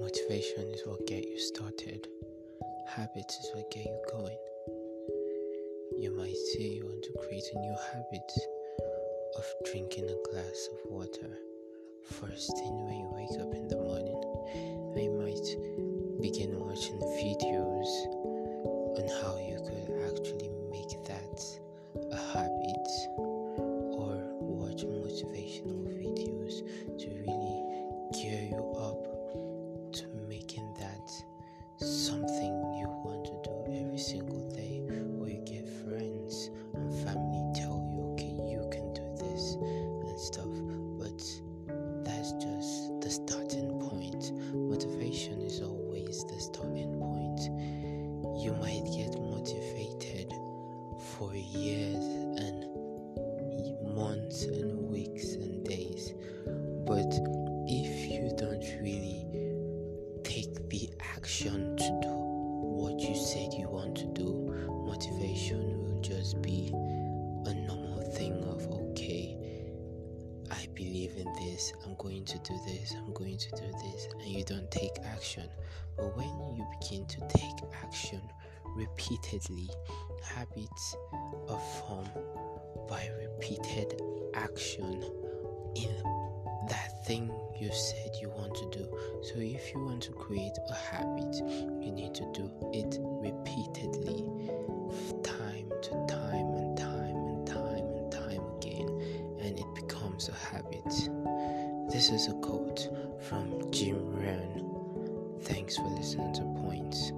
Motivation is what get you started. Habits is what get you going. You might say you want to create a new habit of drinking a glass of water first thing when you wake up in but that's just the starting point. Motivation is always the starting point. You might get motivated for years and months and weeks and days but if you don't really take the action to do what you said you want to do, motivation will just be believe in this, I'm going to do this, I'm going to do this, and you don't take action. But when you begin to take action repeatedly, habits are formed by repeated action in that thing you said you want to do. So, if you want to create a habit, you need to do it repeatedly, time to time and time and time and time again, and it becomes a habit. This is a quote from Jim Rohn. Thanks for listening to Points.